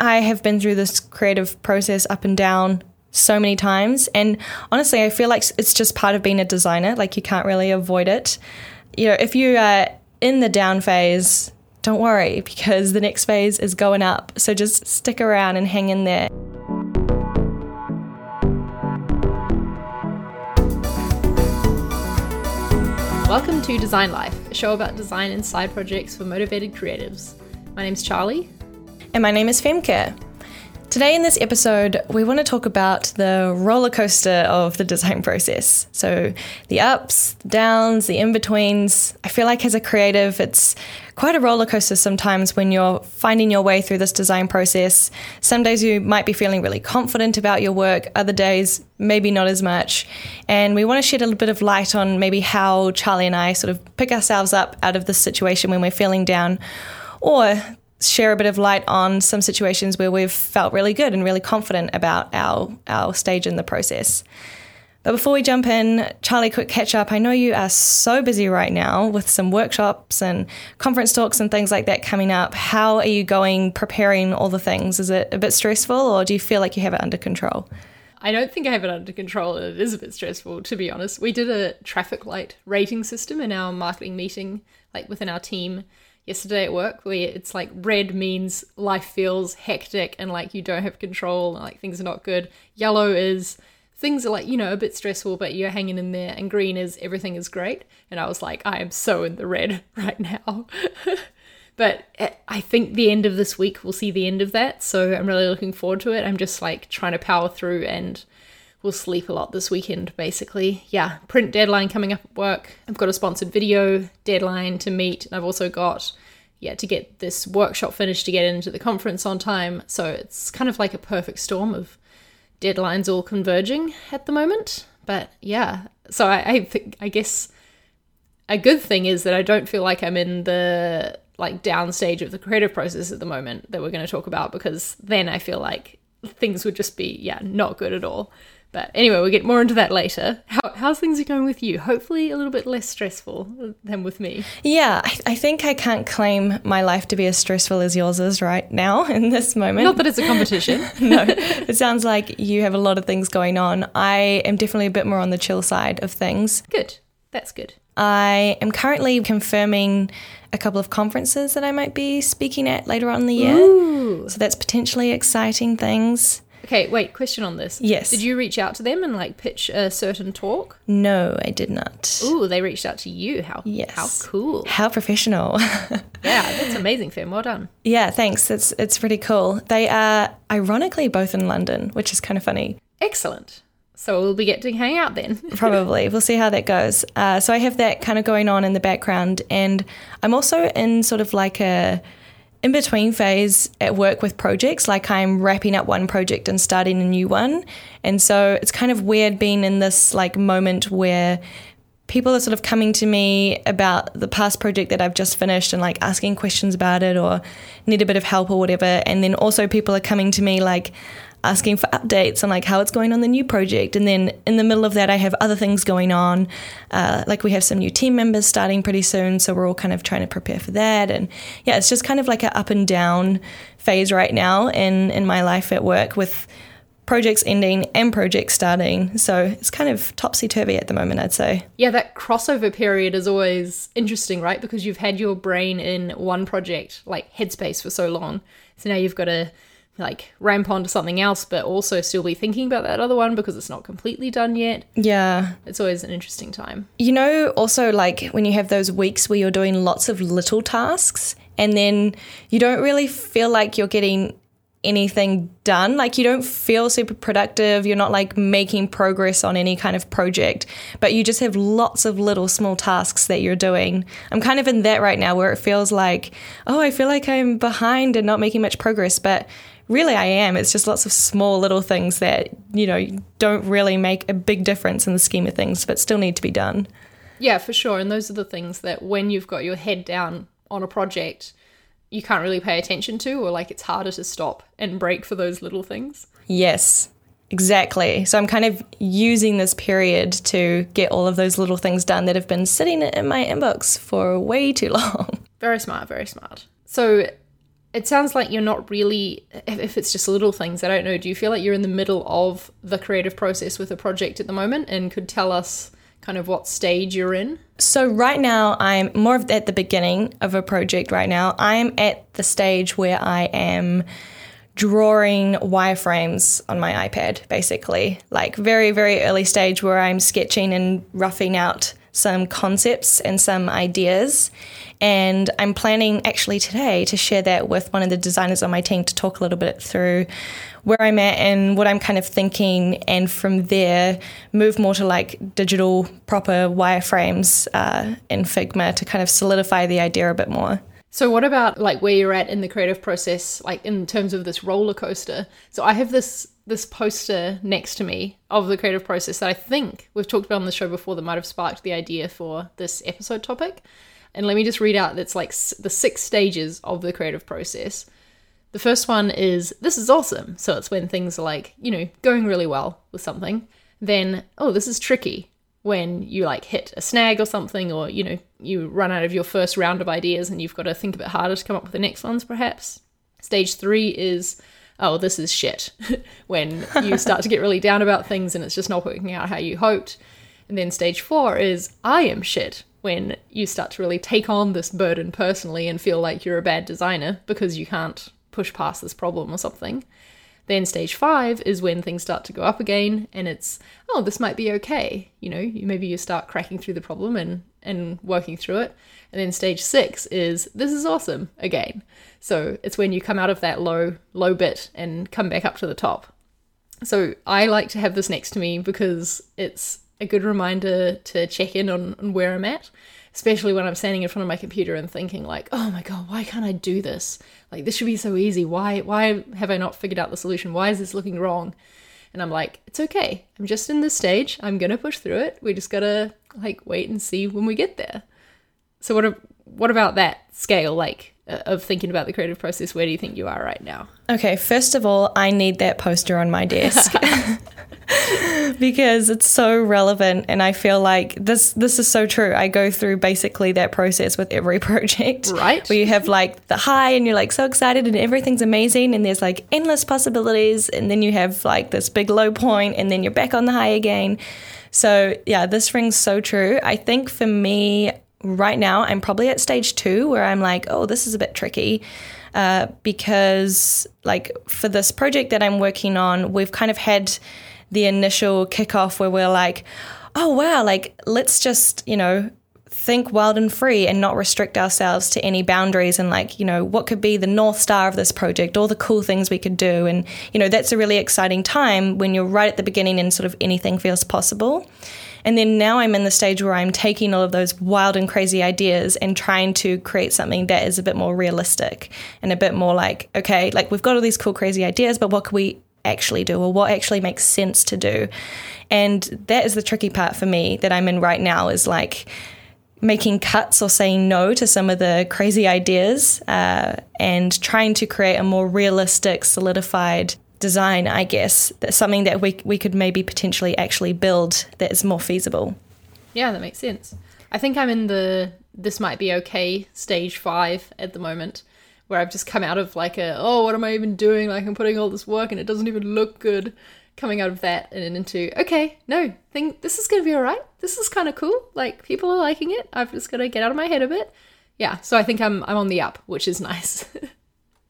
I have been through this creative process up and down so many times. And honestly, I feel like it's just part of being a designer. Like you can't really avoid it. You know, if you are in the down phase, don't worry because the next phase is going up. So just stick around and hang in there. Welcome to Design Life, a show about design and side projects for motivated creatives. My name's Charlie. And my name is Femke. Today, in this episode, we want to talk about the roller coaster of the design process. So, the ups, the downs, the in betweens. I feel like as a creative, it's quite a roller coaster sometimes when you're finding your way through this design process. Some days you might be feeling really confident about your work, other days, maybe not as much. And we want to shed a little bit of light on maybe how Charlie and I sort of pick ourselves up out of this situation when we're feeling down. Or share a bit of light on some situations where we've felt really good and really confident about our our stage in the process. But before we jump in, Charlie, quick catch up. I know you are so busy right now with some workshops and conference talks and things like that coming up. How are you going preparing all the things? Is it a bit stressful or do you feel like you have it under control? I don't think I have it under control. and It is a bit stressful, to be honest. We did a traffic light rating system in our marketing meeting, like within our team yesterday at work where it's like red means life feels hectic and like you don't have control and like things are not good. Yellow is things are like, you know, a bit stressful, but you're hanging in there. And green is everything is great. And I was like, I am so in the red right now. but eh, I think the end of this week, we'll see the end of that. So I'm really looking forward to it. I'm just like trying to power through and will sleep a lot this weekend, basically. Yeah, print deadline coming up at work. I've got a sponsored video deadline to meet. And I've also got, yeah, to get this workshop finished to get into the conference on time. So it's kind of like a perfect storm of deadlines all converging at the moment. But yeah, so I, I think, I guess a good thing is that I don't feel like I'm in the like down stage of the creative process at the moment that we're going to talk about because then I feel like things would just be yeah not good at all but anyway, we'll get more into that later. How, how's things going with you? Hopefully, a little bit less stressful than with me. Yeah, I, I, think I can't claim my life to be as stressful as yours is right now in this moment. Not that it's a competition. no, it sounds like you have a lot of things going on. I am definitely a bit more on the chill side of things. Good. That's good. I am currently confirming a couple of conferences that I might be speaking at later on in the year. Ooh. So that's potentially exciting things. Okay, wait, question on this. Yes. Did you reach out to them and like pitch a certain talk? No, I did not. Ooh, they reached out to you. How yes. how cool. How professional. yeah, that's amazing, Fem. Well done. Yeah, thanks. It's it's pretty cool. They are ironically both in London, which is kind of funny. Excellent. So we'll be getting to hang out then. Probably. We'll see how that goes. Uh, so I have that kind of going on in the background, and I'm also in sort of like a in between phase at work with projects, like I'm wrapping up one project and starting a new one. And so it's kind of weird being in this like moment where people are sort of coming to me about the past project that I've just finished and like asking questions about it or need a bit of help or whatever. And then also people are coming to me like, asking for updates on like how it's going on the new project. And then in the middle of that, I have other things going on. Uh, like we have some new team members starting pretty soon, so we're all kind of trying to prepare for that. And yeah, it's just kind of like an up and down phase right now in in my life at work with projects ending and projects starting. So it's kind of topsy turvy at the moment, I'd say. Yeah, that crossover period is always interesting, right? Because you've had your brain in one project, like Headspace, for so long. So now you've got to like ramp onto something else, but also still be thinking about that other one because it's not completely done yet. Yeah. It's always an interesting time. You know, also like when you have those weeks where you're doing lots of little tasks and then you don't really feel like you're getting anything done. Like you don't feel super productive. You're not like making progress on any kind of project, but you just have lots of little small tasks that you're doing. I'm kind of in that right now where it feels like, oh, I feel like I'm behind and not making much progress. But really I am. It's just lots of small little things that, you know, don't really make a big difference in the scheme of things, but still need to be done. Yeah, for sure. And those are the things that when you've got your head down on a project, you can't really pay attention to, or like it's harder to stop and break for those little things. Yes, exactly. So I'm kind of using this period to get all of those little things done that have been sitting in my inbox for way too long. Very smart, very smart. So it sounds like you're not really if, it's just little things i don't know do you feel like you're in the middle of the creative process with a project at the moment and could tell us kind of what stage you're in So right now I'm more of at the beginning of a project right now. I'm at the stage where I am drawing wireframes on my iPad basically. Like very very early stage where I'm sketching and roughing out some concepts and some ideas. And I'm planning actually today to share that with one of the designers on my team to talk a little bit through where I'm at and what I'm kind of thinking, and from there move more to like digital proper wireframes uh, in Figma to kind of solidify the idea a bit more. So what about like where you're at in the creative process, like in terms of this roller coaster? So I have this this poster next to me of the creative process that I think we've talked about on the show before that might have sparked the idea for this episode topic. And let me just read out that's like s- the six stages of the creative process. The first one is this is awesome. So it's when things are like, you know, going really well with something. Then, oh, this is tricky when you like hit a snag or something, or, you know, you run out of your first round of ideas and you've got to think a bit harder to come up with the next ones, perhaps. Stage three is, oh, this is shit. when you start to get really down about things and it's just not working out how you hoped. And then stage four is, I am shit. When you start to really take on this burden personally and feel like you're a bad designer because you can't push past this problem or something. Then stage five is when things start to go up again and it's, oh, this might be okay. You know, maybe you start cracking through the problem and, and working through it. And then stage six is, this is awesome again. So it's when you come out of that low, low bit and come back up to the top. So I like to have this next to me because it's a good reminder to check in on, on where I'm at, especially when I'm standing in front of my computer and thinking like, oh my god, why can't I do this? Like this should be so easy. Why why have I not figured out the solution? Why is this looking wrong? And I'm like, it's okay. I'm just in this stage. I'm gonna push through it. We just gotta like wait and see when we get there. So what what about that scale like Uh, of thinking about the creative process? Where do you think you are right now? Okay, first of all, I need that poster on my desk. because it's so relevant and I feel like this this is so true. I go through basically that process with every project. Right. Where you have like the high and you're like so excited and everything's amazing and there's like endless possibilities and then you have like this big low point and then you're back on the high again. So, yeah, this rings so true. I think for me right now I'm probably at stage 2 where I'm like, "Oh, this is a bit tricky." Uh, because like for this project that I'm working on, we've kind of had the initial kickoff where we're like, oh wow, like let's just, you know, think wild and free and not restrict ourselves to any boundaries and like, you know, what could be the north star of this project, all the cool things we could do. And, you know, that's a really exciting time when you're right at the beginning and sort of anything feels possible. And then now I'm in the stage where I'm taking all of those wild and crazy ideas and trying to create something that is a bit more realistic and a bit more like, okay, like we've got all these cool, crazy ideas, but what can we actually do or what actually makes sense to do? And that is the tricky part for me that I'm in right now is like, making cuts or saying no to some of the crazy ideas uh, and trying to create a more realistic, solidified design, I guess, that's something that we, we could maybe potentially actually build that is more feasible. Yeah, that makes sense. I think I'm in the this might be okay stage five at the moment, where I've just come out of like a oh what am I even doing? Like I'm putting all this work and it doesn't even look good. Coming out of that and into okay, no, think this is gonna be alright. This is kind of cool. Like people are liking it. I've just got to get out of my head a bit. Yeah, so I think I'm I'm on the up, which is nice.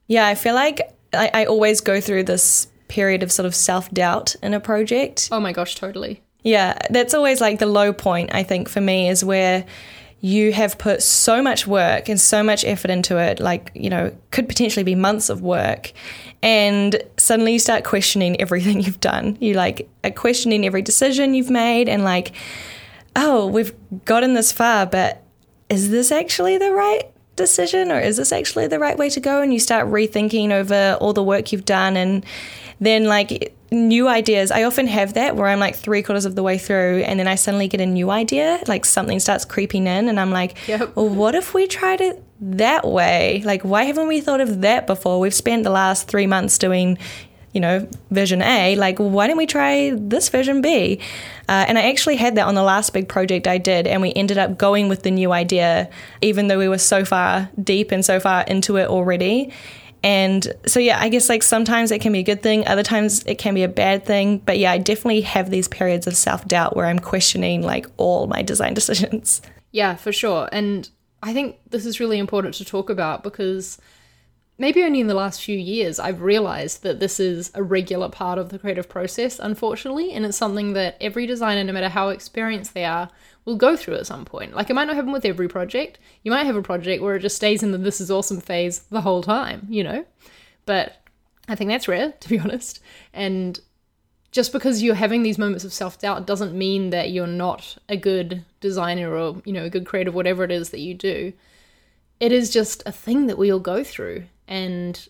Yeah, I feel like I, I always go through this period of sort of self doubt in a project. oh my gosh, totally. Yeah, that's always like the low point, I think, for me, is where you have put so much work and so much effort into it, like, you know, could potentially be months of work. And suddenly you start questioning everything you've done. You like are questioning every decision you've made and like, oh, we've gotten this far, but is this actually the right decision or is this actually the right way to go? And you start rethinking over all the work you've done and then like new ideas. I often have that where I'm like three quarters of the way through and then I suddenly get a new idea, like something starts creeping in and I'm like, Yep. well, what if we tried it that way? Like, why haven't we thought of that before? We've spent the last three months doing you know, version A, like, why don't we try this version B? Uh, and I actually had that on the last big project I did, and we ended up going with the new idea, even though we were so far deep and so far into it already. And so, yeah, I guess like sometimes it can be a good thing, other times it can be a bad thing. But yeah, I definitely have these periods of self doubt where I'm questioning like all my design decisions. Yeah, for sure. And I think this is really important to talk about because maybe only in the last few years I've realized that this is a regular part of the creative process, unfortunately. And it's something that every designer, no matter how experienced they are, will go through at some point. Like it might not happen with every project. You might have a project where it just stays in the this is awesome phase the whole time, you know? But I think that's rare, to be honest. And just because you're having these moments of self-doubt doesn't mean that you're not a good designer or, you know, a good creative whatever it is that you do. It is just a thing that we all go through. And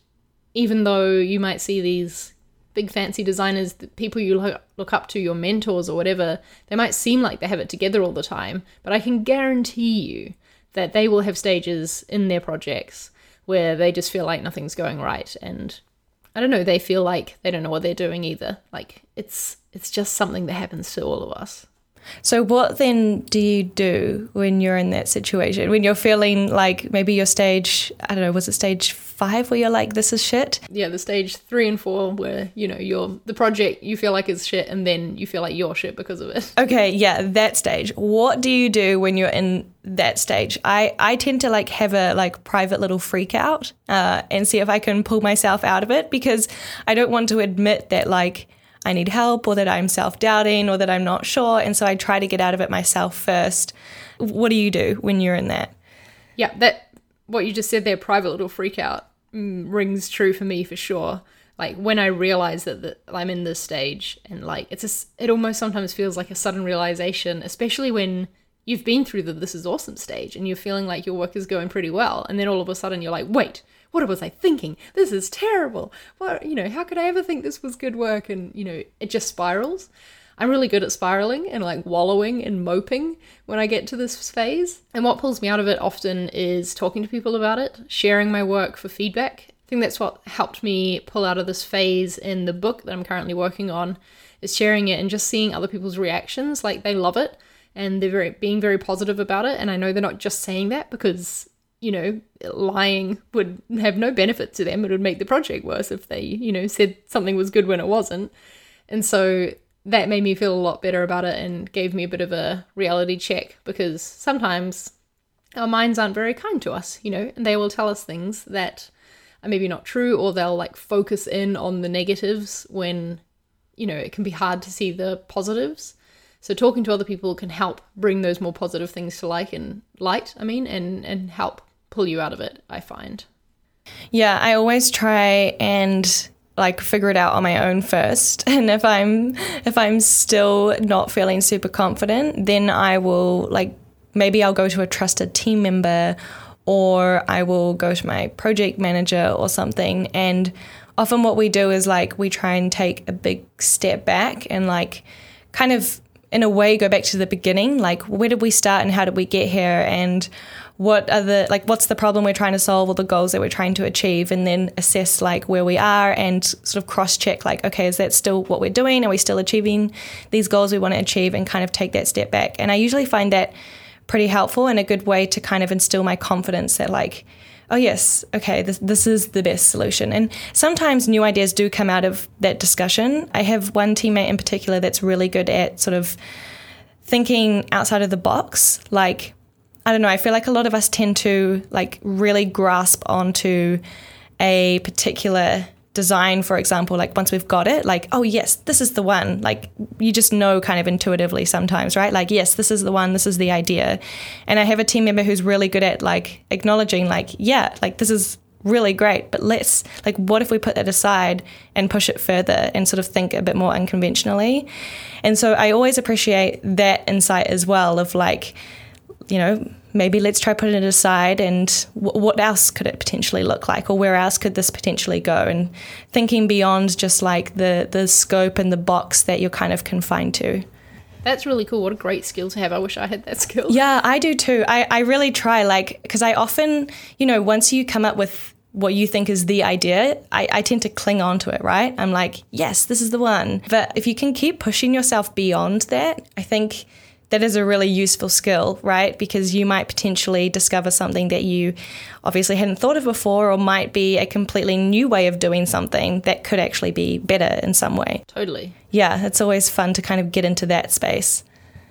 even though you might see these big fancy designers, the people you look, up to, your mentors or whatever, they might seem like they have it together all the time, but I can guarantee you that they will have stages in their projects where they just feel like nothing's going right and I don't know, they feel like they don't know what they're doing either. Like it's it's just something that happens to all of us. So, what then do you do when you're in that situation? When you're feeling like maybe your stage, I don't know, was it stage five where you're like, this is shit? Yeah, the stage three and four where, you know, you're the project you feel like is shit and then you feel like you're shit because of it. Okay, yeah, that stage. What do you do when you're in that stage? I, I tend to like have a like private little freak out uh, and see if I can pull myself out of it because I don't want to admit that like, I need help or that I'm self doubting or that I'm not sure. And so I try to get out of it myself first. What do you do when you're in that? Yeah, that what you just said there, private little freak out, mm, rings true for me for sure. Like when I realize that, I'm in this stage and like it's a, it almost sometimes feels like a sudden realization, especially when you've been through the this is awesome stage and you're feeling like your work is going pretty well. And then all of a sudden you're like, wait, what was I thinking? This is terrible. What, you know, how could I ever think this was good work? And, you know, it just spirals. I'm really good at spiraling and like wallowing and moping when I get to this phase. And what pulls me out of it often is talking to people about it, sharing my work for feedback. I think that's what helped me pull out of this phase in the book that I'm currently working on is sharing it and just seeing other people's reactions like they love it and they're very being very positive about it and I know they're not just saying that because you know, lying would have no benefit to them. It would make the project worse if they, you know, said something was good when it wasn't. And so that made me feel a lot better about it and gave me a bit of a reality check because sometimes our minds aren't very kind to us, you know, and they will tell us things that are maybe not true or they'll like focus in on the negatives when, you know, it can be hard to see the positives. So talking to other people can help bring those more positive things to light and light, I mean, and and help pull you out of it, I find. Yeah, I always try and like figure it out on my own first and if i'm if i'm still not feeling super confident then i will like maybe i'll go to a trusted team member or i will go to my project manager or something and often what we do is like we try and take a big step back and like kind of in a way go back to the beginning like where did we start and how did we get here? And what are the like what's the problem we're trying to solve or the goals that we're trying to achieve? And then assess like where we are and sort of cross check like okay is that still what we're doing? Are we still achieving these goals we want to achieve? And kind of take that step back. And i usually find that pretty helpful and a good way to kind of instill my confidence that like oh yes okay this, this is the best solution. And sometimes new ideas do come out of that discussion. I have one teammate in particular that's really good at sort of thinking outside of the box like I don't know, I feel like a lot of us tend to like really grasp onto a particular design, for example, like once we've got it, like, oh, yes, this is the one. Like, you just know kind of intuitively sometimes, right? Like, yes, this is the one, this is the idea. And I have a team member who's really good at like acknowledging, like, yeah, like this is really great, but let's, like, what if we put that aside and push it further and sort of think a bit more unconventionally? And so I always appreciate that insight as well of like, you know, maybe let's try putting it aside and w- what else could it potentially look like? Or where else could this potentially go? And thinking beyond just like the the scope and the box that you're kind of confined to. That's really cool. What a great skill to have. I wish i had that skill. Yeah i do too. I, I really try like because i often you know once you come up with what you think is the idea, I, I, tend to cling on to it, right? I'm like, yes, this is the one. But if you can keep pushing yourself beyond that, I think that is a really useful skill, right? Because you might potentially discover something that you obviously hadn't thought of before, or might be a completely new way of doing something that could actually be better in some way. Totally. Yeah, it's always fun to kind of get into that space.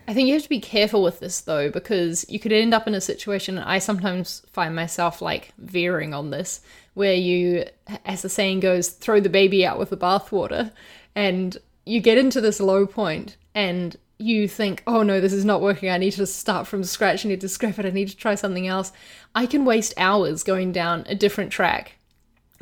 I think you have to be careful with this though, because you could end up in a situation. I sometimes find myself like veering on this, where you, as the saying goes, throw the baby out with the bathwater, and you get into this low point, and you think, oh no, this is not working. I need to start from scratch. I need to scrap it. I need to try something else. I can waste hours going down a different track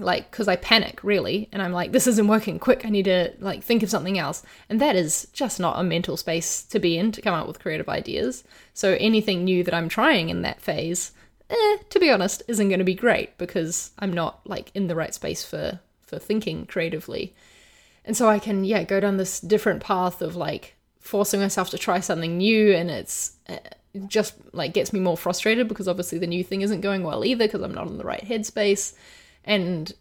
like because i panic really and i'm like this isn't working quick i need to like think of something else and that is just not a mental space to be in to come up with creative ideas so anything new that i'm trying in that phase eh, to be honest isn't going to be great because i'm not like in the right space for for thinking creatively and so i can yeah go down this different path of like forcing myself to try something new and it's uh, just like gets me more frustrated because obviously the new thing isn't going well either because i'm not in the right headspace and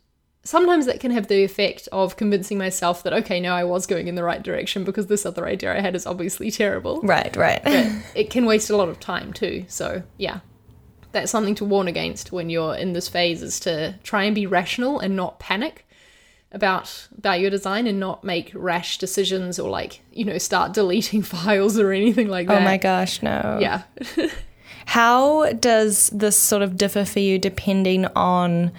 sometimes that can have the effect of convincing myself that, okay, no, I was going in the right direction because this other idea I had is obviously terrible. Right, right. But it can waste a lot of time too. So, yeah. That's something to warn against when you're in this phase is to try and be rational and not panic about about your design and not make rash decisions or like, you know, start deleting files or anything like that. Oh my gosh, no. Yeah. How does this sort of differ for you depending on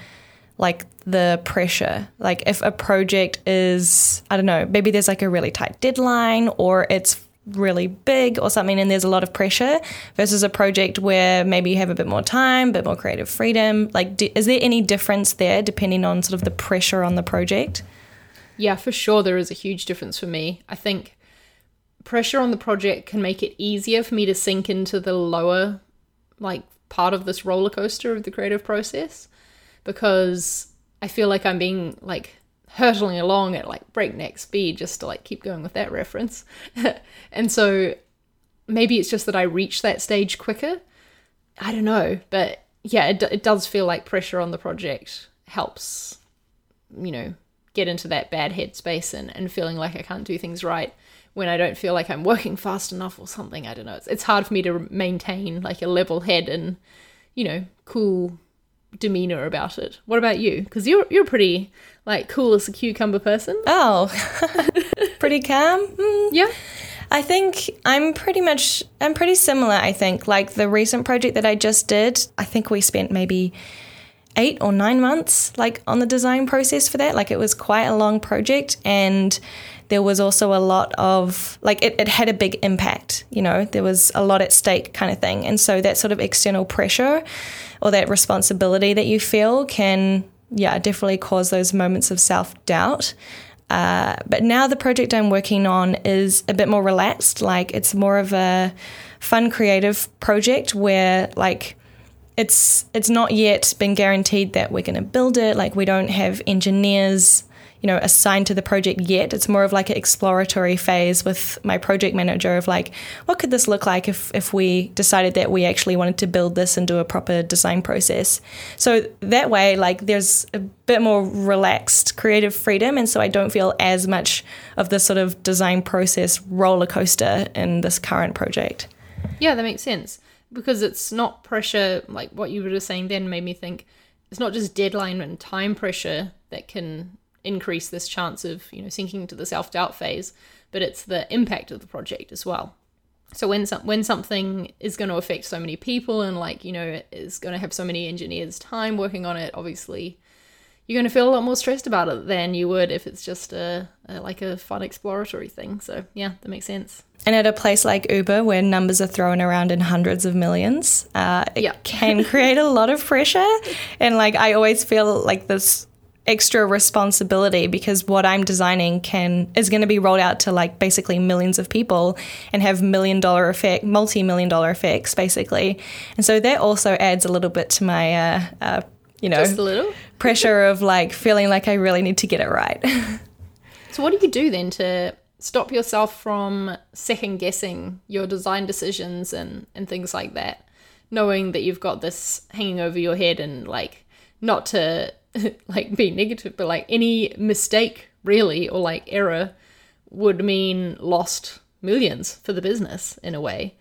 like the pressure. Like if a project is, I don't know, maybe there's like a really tight deadline or it's really big or something and there's a lot of pressure versus a project where maybe you have a bit more time, a bit more creative freedom. Like, do, is there any difference there depending on sort of the pressure on the project? Yeah, for sure, there is a huge difference for me. I think pressure on the project can make it easier for me to sink into the lower, like, part of this roller coaster of the creative process because I feel like I'm being like hurtling along at like breakneck speed just to like keep going with that reference. and so maybe it's just that I reach that stage quicker. I don't know, but yeah, it, it does feel like pressure on the project helps, you know, get into that bad headspace and, and feeling like I can't do things right when I don't feel like I'm working fast enough or something. I don't know. It's, it's hard for me to maintain like a level head and, you know, cool demeanor about it. What about you? Because you're you're pretty like cool as a cucumber person. Oh, pretty calm. Mm. Yeah. I think I'm pretty much I'm pretty similar. I think like the recent project that I just did. I think we spent maybe eight or nine months like on the design process for that. Like it was quite a long project and there was also a lot of like it, it had a big impact you know? There was a lot at stake kind of thing. And so that sort of external pressure or that responsibility that you feel can yeah definitely cause those moments of self-doubt. Uh, but now the project i'm working on is a bit more relaxed. Like it's more of a fun creative project where like it's it's not yet been guaranteed that we're going to build it like we don't have engineers you know, assigned to the project yet. It's more of like an exploratory phase with my project manager of like, what could this look like if, if we decided that we actually wanted to build this and do a proper design process. So that way, like, there's a bit more relaxed creative freedom. And so I don't feel as much of the sort of design process roller coaster in this current project. Yeah, that makes sense because it's not pressure like what you were just saying then made me think it's not just deadline and time pressure that can increase this chance of you know sinking into the self doubt phase, but it's the impact of the project as well. So when some, when something is going to affect so many people and like you know is going to have so many engineers' time working on it, obviously you're going to feel a lot more stressed about it than you would if it's just a, a like a fun exploratory thing. So yeah, that makes sense. And at a place like Uber, where numbers are thrown around in hundreds of millions, uh, it yeah. can create a lot of pressure. And like I always feel like this extra responsibility because what I'm designing can is going to be rolled out to like basically millions of people and have million dollar effect, multi million dollar effects basically. And so that also adds a little bit to my, uh, uh, you know, pressure of like feeling like I really need to get it right. so what do you do then to stop yourself from second guessing your design decisions and and things like that, knowing that you've got this hanging over your head and like not to like be negative, but like any mistake really or like error would mean lost millions for the business in a way.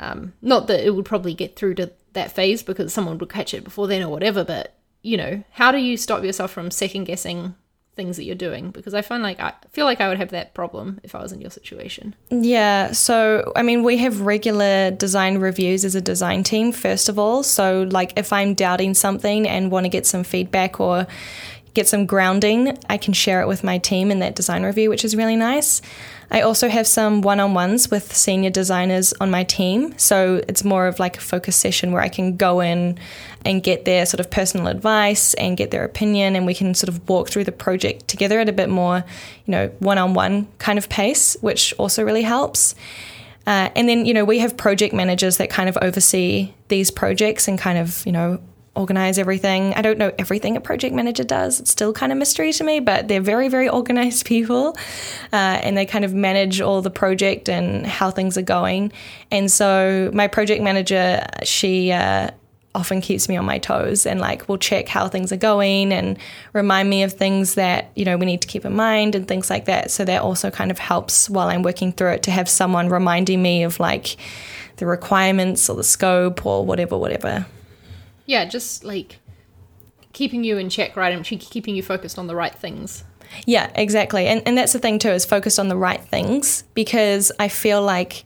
Um, not that it would probably get through to that phase because someone would catch it before then or whatever, but you know, how do you stop yourself from second guessing things that you're doing? Because I find like I feel like I would have that problem if I was in your situation. Yeah. So, I mean, we have regular design reviews as a design team, first of all. So, like, if I'm doubting something and want to get some feedback or get some grounding, I can share it with my team in that design review, which is really nice. I also have some one on ones with senior designers on my team. So it's more of like a focus session where I can go in and get their sort of personal advice and get their opinion, and we can sort of walk through the project together at a bit more, you know, one on one kind of pace, which also really helps. Uh, and then, you know, we have project managers that kind of oversee these projects and kind of, you know, organize everything. I don't know everything a project manager does. It's still kind of mystery to me, but they're very, very organized people uh, and they kind of manage all the project and how things are going. And so my project manager, she, uh, often keeps me on my toes and like will check how things are going and remind me of things that you know we need to keep in mind and things like that so that also kind of helps while i'm working through it to have someone reminding me of like the requirements or the scope or whatever whatever yeah, just like keeping you in check, right? And keeping you focused on the right things. Yeah, exactly. And and that's the thing too, is focused on the right things because I feel like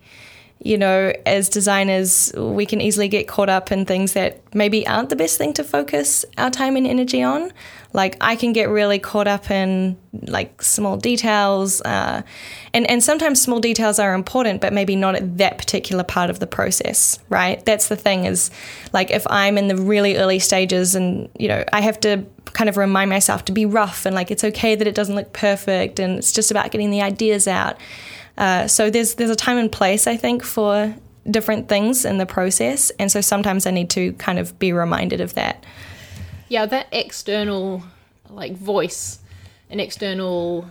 you know, as designers, we can easily get caught up in things that maybe aren't the best thing to focus our time and energy on. Like I can get really caught up in like small details, uh, and and sometimes small details are important, but maybe not at that particular part of the process, right? That's the thing is, like if I'm in the really early stages, and you know, I have to kind of remind myself to be rough and like it's okay that it doesn't look perfect, and it's just about getting the ideas out. Uh, so there's there's a time and place I think for different things in the process, and so sometimes I need to kind of be reminded of that yeah, that external like voice, an external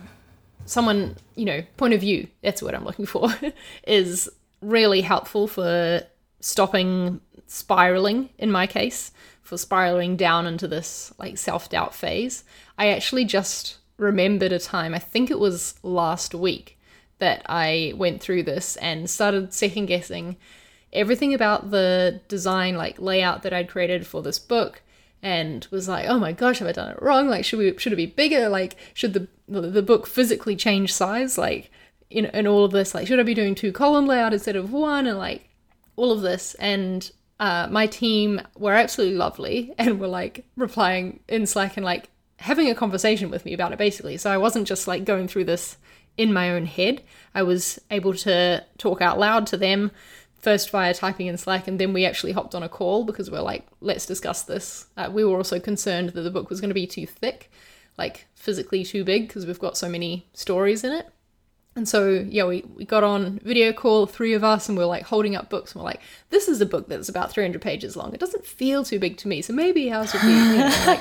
someone, you know, point of view, that's what I'm looking for, is really helpful for stopping spiraling in my case, for spiraling down into this like self-doubt phase. I actually just remembered a time, I think it was last week, that I went through this and started second guessing everything about the design like layout that I'd created for this book and was like, "Oh my gosh, have I done it wrong? Like, should we should it be bigger? Like, should the the book physically change size? Like, in in all of this, like, should I be doing two column layout instead of one? And like, all of this, and uh, my team were absolutely lovely and were like replying in Slack and like having a conversation with me about it basically. So I wasn't just like going through this in my own head. I was able to talk out loud to them first via typing in Slack, and then we actually hopped on a call because we're like, let's discuss this. Uh, we were also concerned that the book was going to be too thick, like physically too big, because we've got so many stories in it. And so, yeah, we, we got on video call, three of us, and we are like holding up books. And we're like, this is a book that's about 300 pages long. It doesn't feel too big to me. So maybe ours would be, you know, like.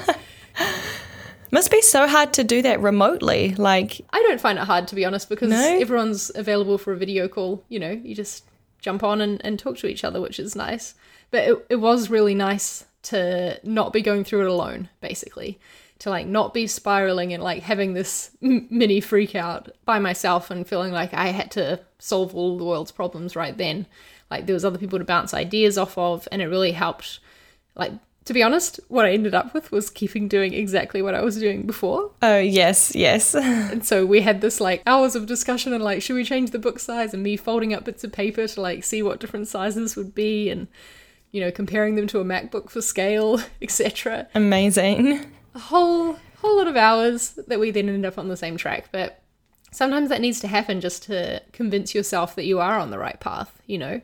Must be so hard to do that remotely. Like, I don't find it hard, to be honest, because no? everyone's available for a video call. You know, you just jump on and, and talk to each other, which is nice. But it, it was really nice to not be going through it alone, basically. To like not be spiraling and like having this mini freak out by myself and feeling like I had to solve all the world's problems right then. Like there was other people to bounce ideas off of, and it really helped like to be honest, what I ended up with was keeping doing exactly what I was doing before. Oh, yes, yes. and so we had this like hours of discussion and like, should we change the book size? And me folding up bits of paper to like see what different sizes would be and, you know, comparing them to a MacBook for scale, etc. Amazing. A whole, whole lot of hours that we then ended up on the same track. But sometimes that needs to happen just to convince yourself that you are on the right path, you know,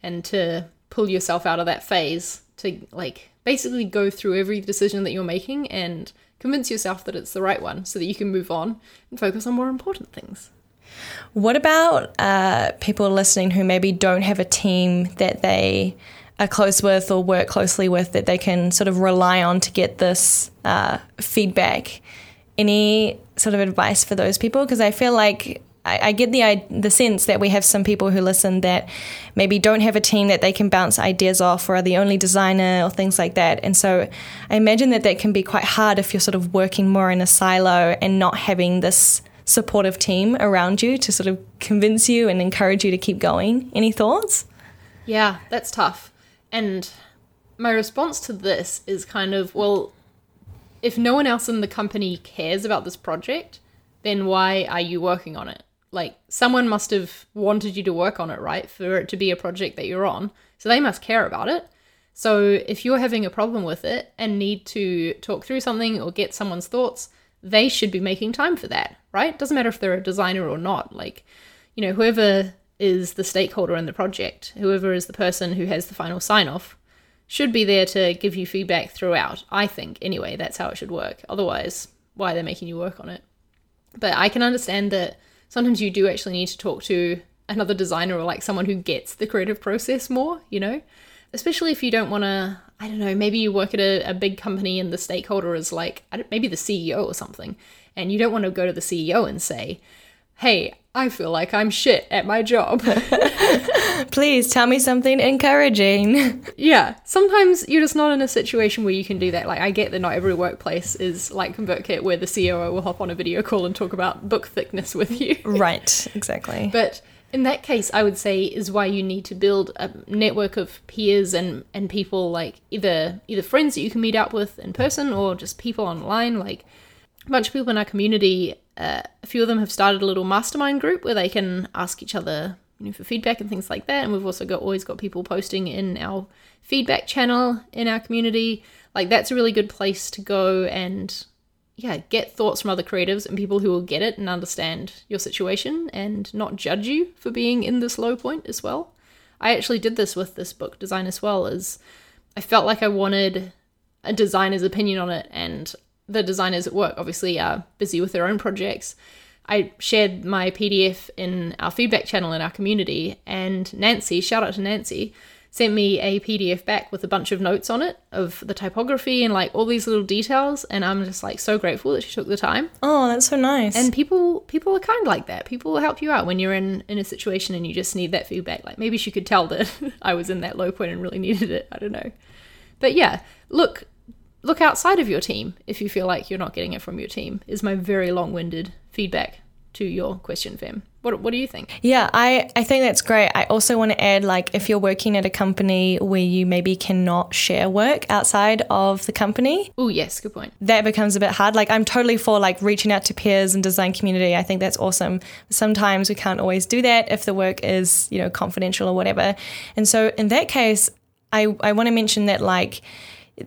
and to pull yourself out of that phase to like basically go through every decision that you're making and convince yourself that it's the right one so that you can move on and focus on more important things. What about uh, people listening who maybe don't have a team that they are close with or work closely with that they can sort of rely on to get this uh, feedback? Any sort of advice for those people? Because I feel like I, I get the the sense that we have some people who listen that maybe don't have a team that they can bounce ideas off or are the only designer or things like that. And so I imagine that that can be quite hard if you're sort of working more in a silo and not having this supportive team around you to sort of convince you and encourage you to keep going. Any thoughts? Yeah, that's tough. And my response to this is kind of, well, if no one else in the company cares about this project, then why are you working on it? Like, someone must have wanted you to work on it, right? For it to be a project that you're on. So they must care about it. So if you're having a problem with it and need to talk through something or get someone's thoughts, they should be making time for that, right? Doesn't matter if they're a designer or not. Like, you know, whoever is the stakeholder in the project, whoever is the person who has the final sign off, should be there to give you feedback throughout. I think, anyway, that's how it should work. Otherwise, why are they making you work on it? But I can understand that sometimes you do actually need to talk to another designer or like someone who gets the creative process more, you know? Especially if you don't want to, I don't know, maybe you work at a, a big company and the stakeholder is like, maybe the CEO or something, and you don't want to go to the CEO and say, hey, I feel like I'm shit at my job. Please tell me something encouraging. yeah, sometimes you're just not in a situation where you can do that. Like, I get that not every workplace is like ConvertKit where the COO will hop on a video call and talk about book thickness with you. right, exactly. But in that case, I would say is why you need to build a network of peers and, and people like either either friends that you can meet up with in person or just people online. Like a bunch of people in our community uh, a few of them have started a little mastermind group where they can ask each other you know, for feedback and things like that. And we've also got always got people posting in our feedback channel in our community. Like that's a really good place to go and yeah, get thoughts from other creatives and people who will get it and understand your situation and not judge you for being in this low point as well. I actually did this with this book design as well as I felt like I wanted a designer's opinion on it and the designers at work obviously are busy with their own projects. I shared my PDF in our feedback channel in our community, and Nancy, shout out to Nancy, sent me a PDF back with a bunch of notes on it of the typography and like all these little details. And I'm just like so grateful that she took the time. Oh, that's so nice. And people people are kind like that. People will help you out when you're in in a situation and you just need that feedback. Like maybe she could tell that I was in that low point and really needed it. I don't know. But yeah, look, look outside of your team if you feel like you're not getting it from your team, is my very long winded feedback to your question, Fem. What, what do you think? Yeah, I, I think that's great. I also want to add like if you're working at a company where you maybe cannot share work outside of the company. Oh, yes, good point. That becomes a bit hard. Like I'm totally for like reaching out to peers and design community. I think that's awesome. Sometimes we can't always do that if the work is, you know, confidential or whatever. And so in that case, I, I want to mention that like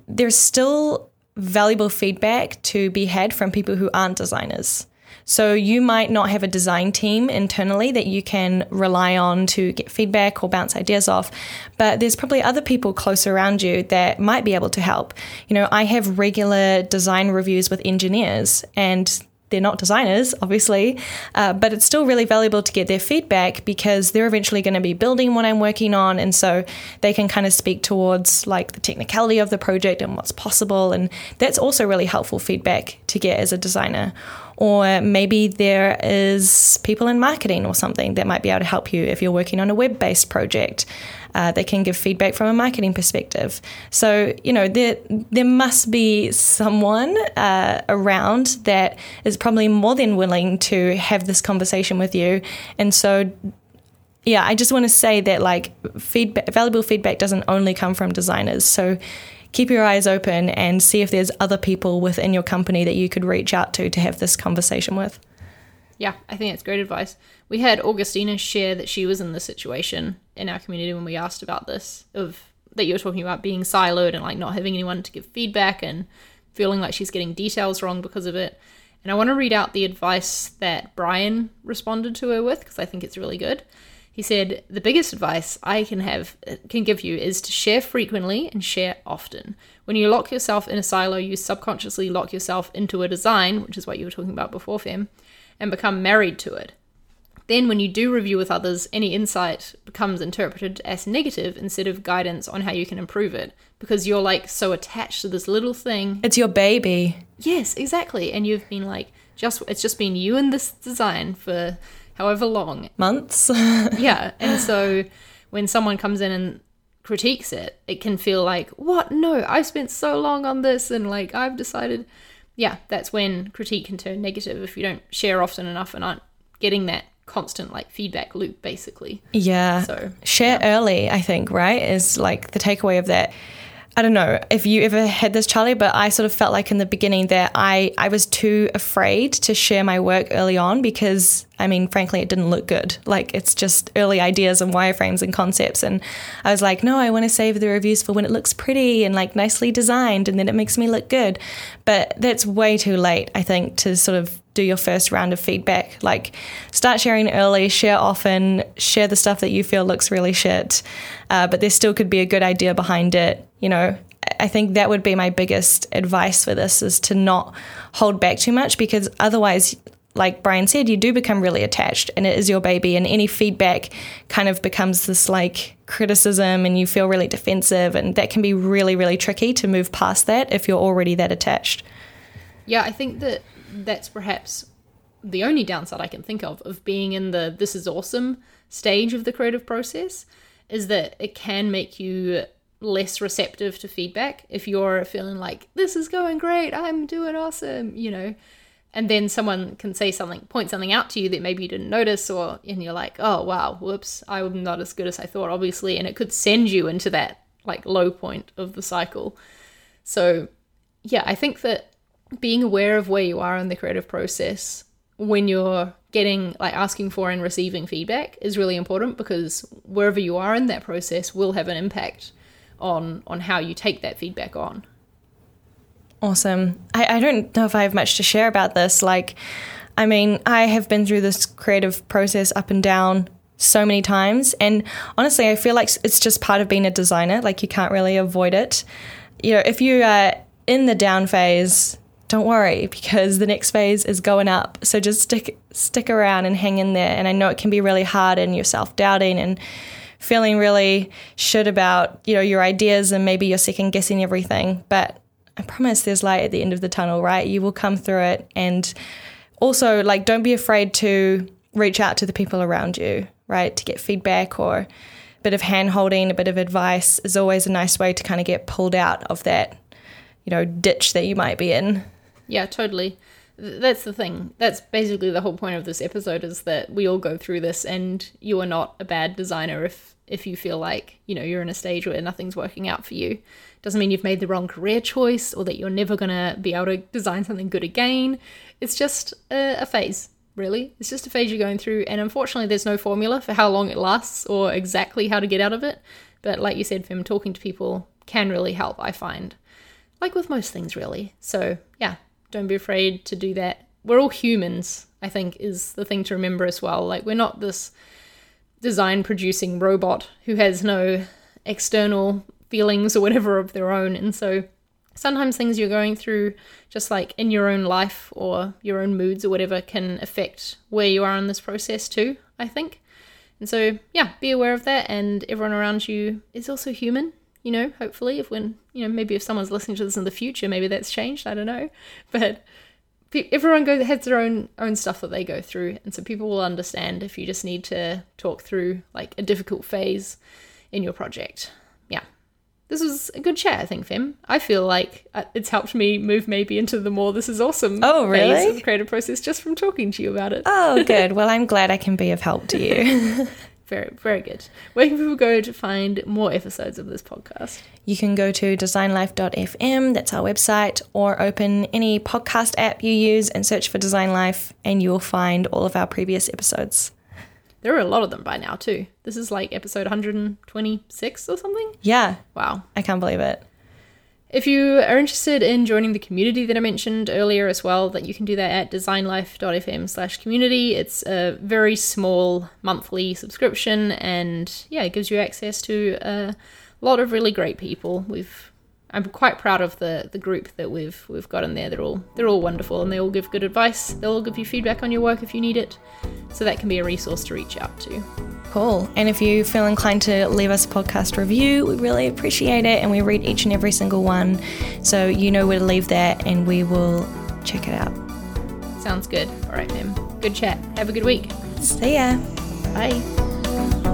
there's still valuable feedback to be had from people who aren't designers. So you might not have a design team internally that you can rely on to get feedback or bounce ideas off, but there's probably other people close around you that might be able to help. You know, I have regular design reviews with engineers and they're not designers, obviously, uh, but it's still really valuable to get their feedback because they're eventually going to be building what I'm working on. And so they can kind of speak towards like the technicality of the project and what's possible. And that's also really helpful feedback to get as a designer. Or maybe there is people in marketing or something that might be able to help you if you're working on a web based project. Uh, they can give feedback from a marketing perspective. So you know there there must be someone uh, around that is probably more than willing to have this conversation with you, and so yeah, I just want to say that like feedback, valuable feedback doesn't only come from designers. So keep your eyes open and see if there's other people within your company that you could reach out to to have this conversation with. Yeah, I think that's great advice. We had Augustina share that she was in this situation in our community when we asked about this of that you were talking about being siloed and like not having anyone to give feedback and feeling like she's getting details wrong because of it. And I want to read out the advice that Brian responded to her with because I think it's really good. He said, "The biggest advice I can have can give you is to share frequently and share often. When you lock yourself in a silo, you subconsciously lock yourself into a design, which is what you were talking about before, Fem, and become married to it. Then, when you do review with others, any insight becomes interpreted as negative instead of guidance on how you can improve it because you're like so attached to this little thing. It's your baby. Yes, exactly. And you've been like, just it's just been you and this design for however long months. yeah, and so when someone comes in and critiques it, it can feel like, what? No, I've spent so long on this, and like I've decided. Yeah, that's when critique can turn negative if you don't share often enough and aren't getting that constant like feedback loop basically. Yeah. So, share early, I think, right? Is like the takeaway of that. I don't know if you ever had this, Charlie, but I sort of felt like in the beginning that I, I was too afraid to share my work early on because, I mean, frankly, it didn't look good. Like, it's just early ideas and wireframes and concepts. And I was like, no, I want to save the reviews for when it looks pretty and like nicely designed and then it makes me look good. But that's way too late, I think, to sort of do your first round of feedback. Like, start sharing early, share often, share the stuff that you feel looks really shit, uh, but there still could be a good idea behind it. You know, I think that would be my biggest advice for this is to not hold back too much because otherwise, like Brian said, you do become really attached and it is your baby, and any feedback kind of becomes this like criticism and you feel really defensive, and that can be really, really tricky to move past that if you're already that attached. Yeah, I think that that's perhaps the only downside I can think of of being in the this is awesome stage of the creative process is that it can make you less receptive to feedback if you're feeling like this is going great i'm doing awesome you know and then someone can say something point something out to you that maybe you didn't notice or and you're like oh wow whoops i'm not as good as i thought obviously and it could send you into that like low point of the cycle. So yeah i think that being aware of where you are in the creative process when you're getting like asking for and receiving feedback is really important because wherever you are in that process will have an impact on on how you take that feedback on Awesome. I, I don't know if I have much to share about this. Like, I mean, I have been through this creative process up and down so many times. And honestly, I feel like it's just part of being a designer. Like, you can't really avoid it. You know, if you are in the down phase, don't worry because the next phase is going up. So just stick stick around and hang in there. And I know it can be really hard and you're self doubting and feeling really shit about you know your ideas and maybe you're second guessing everything. But I promise there's light at the end of the tunnel, right? You will come through it. And also, like, don't be afraid to reach out to the people around you, right? To get feedback or a bit of hand holding, a bit of advice is always a nice way to kind of get pulled out of that, you know, ditch that you might be in. Yeah, totally. That's the thing. That's basically the whole point of this episode is that we all go through this and you are not a bad designer if if you feel like, you know, you're in a stage where nothing's working out for you. Doesn't mean you've made the wrong career choice or that you're never going to be able to design something good again. It's just a, a phase, really. It's just a phase you're going through and unfortunately there's no formula for how long it lasts or exactly how to get out of it. But like you said, Fem, talking to people can really help, I find. Like with most things really. So, yeah, don't be afraid to do that. We're all humans, I think, is the thing to remember as well. Like, we're not this design producing robot who has no external feelings or whatever of their own. And so sometimes things you're going through, just like in your own life or your own moods or whatever, can affect where you are in this process too, I think. And so, yeah, be aware of that. And everyone around you is also human you know, hopefully, if when, you know, maybe if someone's listening to this in the future, maybe that's changed, I don't know. But everyone go has their own own stuff that they go through and so people will understand if you just need to talk through like a difficult phase in your project this was a good chat i think fem i feel like uh, it's helped me move maybe into the more this is awesome oh really phase of the creative process just from talking to you about it oh good well i'm glad i can be of help to you Very, very good. Where can people go to find more episodes of this podcast? You can go to designlife.fm, that's our website, or open any podcast app you use and search for Design Life, and you will find all of our previous episodes. There are a lot of them by now, too. This is like episode 126 or something? Yeah. Wow. I can't believe it. If you are interested in joining the community that I mentioned earlier as well, that you can do that at designlife.fm slash community. It's a very small monthly subscription and yeah, it gives you access to a lot of really great people. We've I'm quite proud of the the group that we've we've got in there. They're all they're all wonderful and they all give good advice. They'll all give you feedback on your work if you need it. So that can be a resource to reach out to. Cool. And if you feel inclined to leave us a podcast review, we really appreciate it and we read each and every single one. So you know where to leave that and we will check it out. Sounds good. All right, ma'am. Good chat. Have a good week. See ya. Bye.